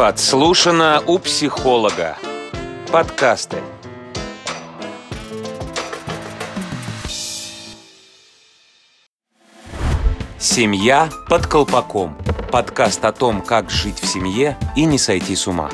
Подслушано у психолога. Подкасты. Семья под колпаком. Подкаст о том, как жить в семье и не сойти с ума.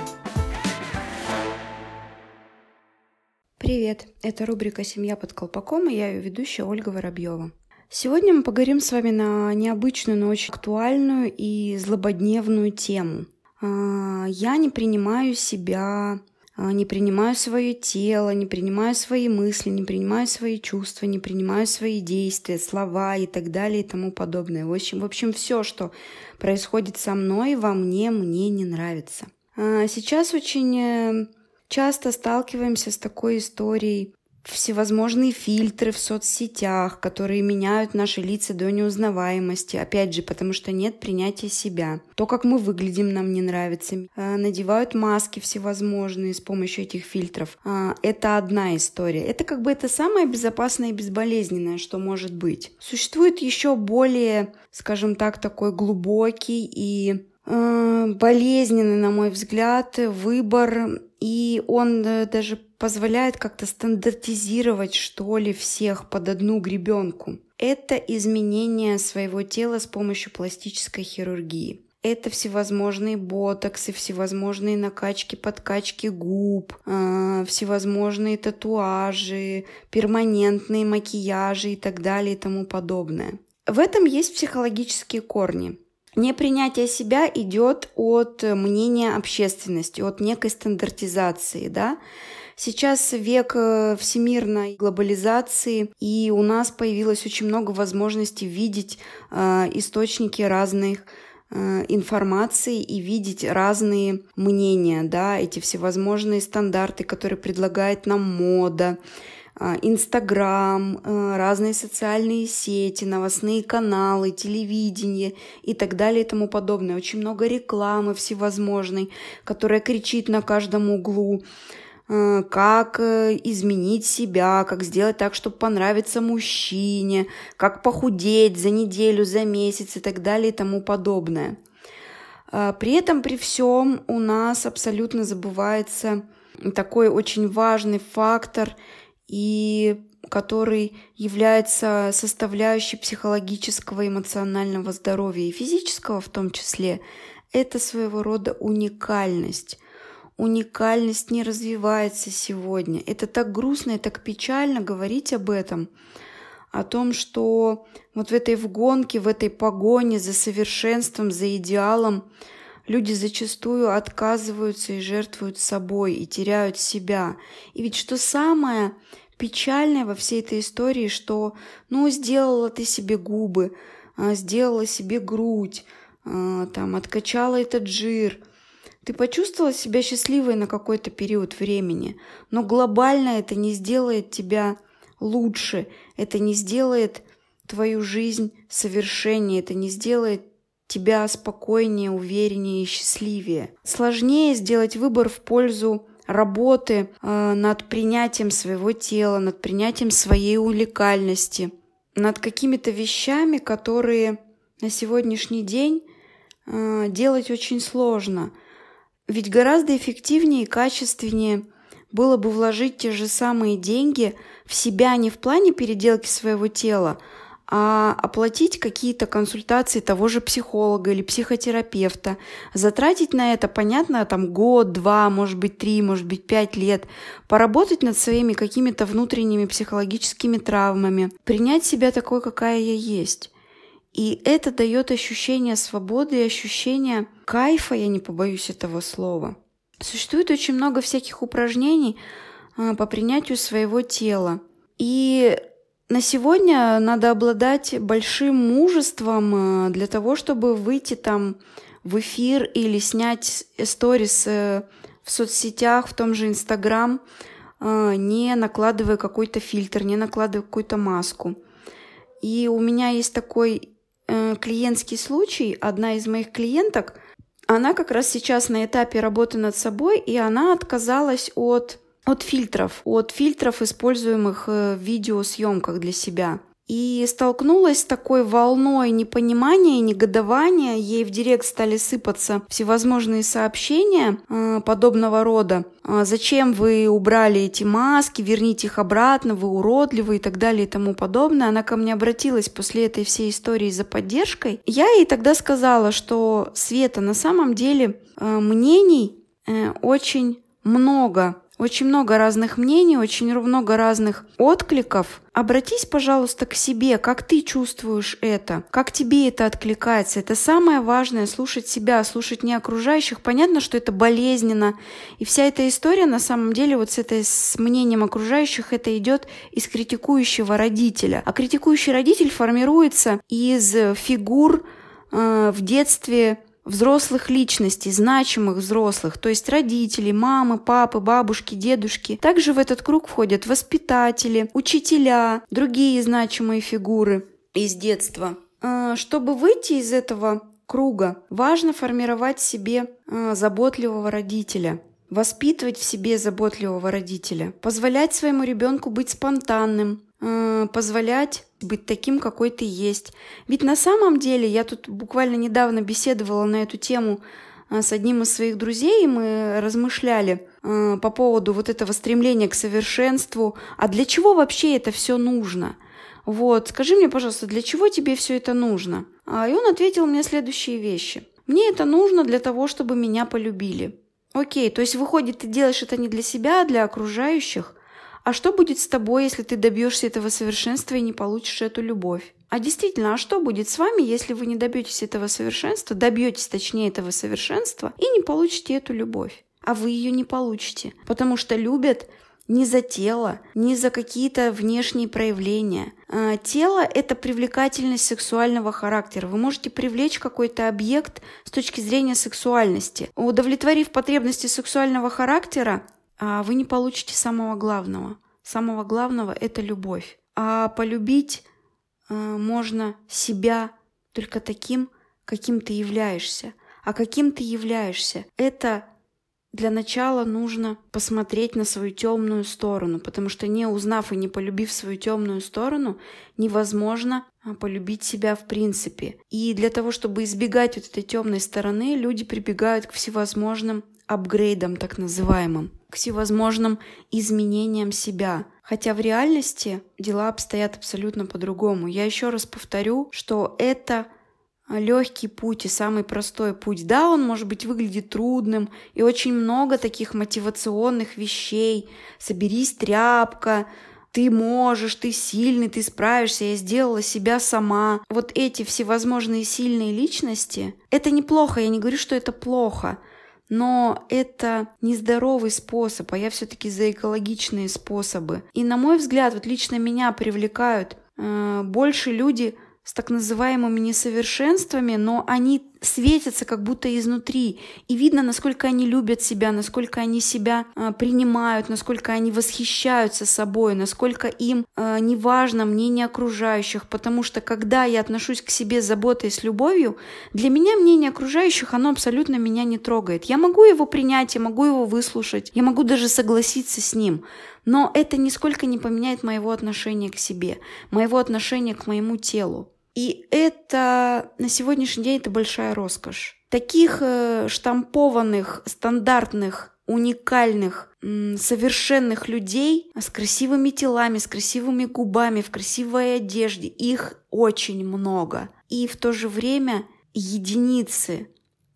Привет, это рубрика «Семья под колпаком» и я ее ведущая Ольга Воробьева. Сегодня мы поговорим с вами на необычную, но очень актуальную и злободневную тему. А, я не принимаю себя, а, не принимаю свое тело, не принимаю свои мысли, не принимаю свои чувства, не принимаю свои действия, слова и так далее и тому подобное. В общем, в общем все, что происходит со мной, во мне, мне не нравится. А, сейчас очень э, часто сталкиваемся с такой историей всевозможные фильтры в соцсетях, которые меняют наши лица до неузнаваемости, опять же, потому что нет принятия себя. То, как мы выглядим, нам не нравится. А, надевают маски всевозможные с помощью этих фильтров. А, это одна история. Это как бы это самое безопасное и безболезненное, что может быть. Существует еще более, скажем так, такой глубокий и а, болезненный, на мой взгляд, выбор, и он э, даже позволяет как-то стандартизировать, что ли, всех под одну гребенку. Это изменение своего тела с помощью пластической хирургии. Это всевозможные ботоксы, всевозможные накачки, подкачки губ, э, всевозможные татуажи, перманентные макияжи и так далее и тому подобное. В этом есть психологические корни. Непринятие себя идет от мнения общественности, от некой стандартизации, да. Сейчас век э, всемирной глобализации, и у нас появилось очень много возможностей видеть э, источники разных э, информации и видеть разные мнения, да, эти всевозможные стандарты, которые предлагает нам мода, Инстаграм, разные социальные сети, новостные каналы, телевидение и так далее и тому подобное. Очень много рекламы всевозможной, которая кричит на каждом углу. Э, как э, изменить себя, как сделать так, чтобы понравиться мужчине, как похудеть за неделю, за месяц и так далее и тому подобное. Э, при этом, при всем, у нас абсолютно забывается такой очень важный фактор, и который является составляющей психологического эмоционального здоровья и физического в том числе, это своего рода уникальность уникальность не развивается сегодня. Это так грустно и так печально говорить об этом, о том, что вот в этой вгонке, в этой погоне за совершенством, за идеалом люди зачастую отказываются и жертвуют собой, и теряют себя. И ведь что самое печальное во всей этой истории, что, ну, сделала ты себе губы, а, сделала себе грудь, а, там, откачала этот жир – ты почувствовала себя счастливой на какой-то период времени, но глобально это не сделает тебя лучше, это не сделает твою жизнь совершеннее, это не сделает тебя спокойнее, увереннее и счастливее. Сложнее сделать выбор в пользу работы э, над принятием своего тела, над принятием своей уникальности, над какими-то вещами, которые на сегодняшний день э, делать очень сложно – ведь гораздо эффективнее и качественнее было бы вложить те же самые деньги в себя не в плане переделки своего тела, а оплатить какие-то консультации того же психолога или психотерапевта, затратить на это, понятно, там год, два, может быть, три, может быть, пять лет, поработать над своими какими-то внутренними психологическими травмами, принять себя такой, какая я есть. И это дает ощущение свободы и ощущение кайфа, я не побоюсь этого слова. Существует очень много всяких упражнений а, по принятию своего тела. И на сегодня надо обладать большим мужеством а, для того, чтобы выйти там в эфир или снять сторис э, в соцсетях, в том же Инстаграм, а, не накладывая какой-то фильтр, не накладывая какую-то маску. И у меня есть такой Э, клиентский случай. Одна из моих клиенток, она как раз сейчас на этапе работы над собой, и она отказалась от от фильтров, от фильтров, используемых э, в видеосъемках для себя. и столкнулась с такой волной непонимания и негодования. Ей в директ стали сыпаться всевозможные сообщения э, подобного рода. «А зачем вы убрали эти маски, верните их обратно, вы уродливы и так далее и тому подобное. Она ко мне обратилась после этой всей истории за поддержкой. Я ей тогда сказала, что Света, на самом деле э, мнений э, очень много очень много разных мнений, очень много разных откликов. Обратись, пожалуйста, к себе, как ты чувствуешь это, как тебе это откликается. Это самое важное, слушать себя, слушать не окружающих. Понятно, что это болезненно. И вся эта история, на самом деле, вот с этой с мнением окружающих, это идет из критикующего родителя. А критикующий родитель формируется из фигур э, в детстве взрослых личностей, значимых взрослых, то есть родители, мамы, папы, бабушки, дедушки. Также в этот круг входят воспитатели, учителя, другие значимые фигуры из детства. А, чтобы выйти из этого круга, важно формировать себе а, заботливого родителя, воспитывать в себе заботливого родителя, позволять своему ребенку быть спонтанным, а, позволять быть таким, какой ты есть. Ведь на самом деле, я тут буквально недавно беседовала на эту тему а, с одним из своих друзей, и мы размышляли э, по поводу вот этого стремления к совершенству. А для чего вообще это все нужно? Вот, скажи мне, пожалуйста, для чего тебе все это нужно? А, и он ответил мне следующие вещи. Мне это нужно для того, чтобы меня полюбили. Окей, то есть выходит, ты делаешь это не для себя, а для окружающих. А что будет с тобой, если ты добьешься этого совершенства и не получишь эту любовь? А действительно, а что будет с вами, если вы не добьетесь этого совершенства, добьетесь точнее этого совершенства и не получите эту любовь? А вы ее не получите, потому что любят не за тело, не за какие-то внешние проявления. А, тело – это привлекательность сексуального характера. Вы можете привлечь какой-то объект с точки зрения сексуальности. Удовлетворив потребности сексуального характера, вы не получите самого главного. Самого главного – это любовь. А полюбить э, можно себя только таким, каким ты являешься. А каким ты являешься – это для начала нужно посмотреть на свою темную сторону, потому что не узнав и не полюбив свою темную сторону, невозможно а, полюбить себя в принципе. И для того, чтобы избегать вот этой темной стороны, люди прибегают к всевозможным апгрейдам так называемым, к всевозможным изменениям себя. Хотя в реальности дела обстоят абсолютно по-другому. Я еще раз повторю, что это легкий путь и самый простой путь. Да, он, может быть, выглядит трудным, и очень много таких мотивационных вещей. Соберись, тряпка, ты можешь, ты сильный, ты справишься, я сделала себя сама. Вот эти всевозможные сильные личности, это неплохо, я не говорю, что это плохо – но это нездоровый способ, а я все-таки за экологичные способы. И на мой взгляд, вот лично меня привлекают э, больше люди с так называемыми несовершенствами, но они светятся как будто изнутри. И видно, насколько они любят себя, насколько они себя э, принимают, насколько они восхищаются собой, насколько им э, не важно мнение окружающих. Потому что когда я отношусь к себе с заботой, с любовью, для меня мнение окружающих, оно абсолютно меня не трогает. Я могу его принять, я могу его выслушать, я могу даже согласиться с ним. Но это нисколько не поменяет моего отношения к себе, моего отношения к моему телу. И это на сегодняшний день это большая роскошь. Таких э, штампованных, стандартных, уникальных, совершенных людей с красивыми телами, с красивыми губами, в красивой одежде, их очень много. И в то же время единицы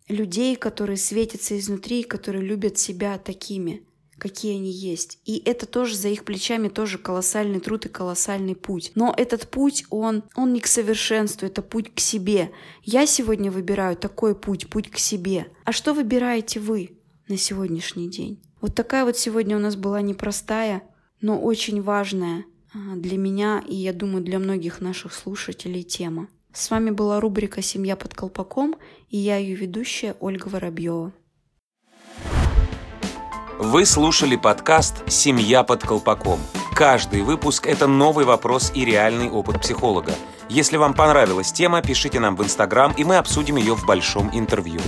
людей, которые светятся изнутри, которые любят себя такими какие они есть. И это тоже за их плечами тоже колоссальный труд и колоссальный путь. Но этот путь, он, он не к совершенству, это путь к себе. Я сегодня выбираю такой путь, путь к себе. А что выбираете вы на сегодняшний день? Вот такая вот сегодня у нас была непростая, но очень важная а, для меня и, я думаю, для многих наших слушателей тема. С вами была рубрика «Семья под колпаком» и я ее ведущая Ольга Воробьева. Вы слушали подкаст «Семья под колпаком». Каждый выпуск – это новый вопрос и реальный опыт психолога. Если вам понравилась тема, пишите нам в Инстаграм, и мы обсудим ее в большом интервью.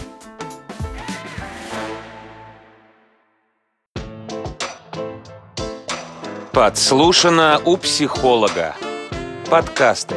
Подслушано у психолога. подкасты,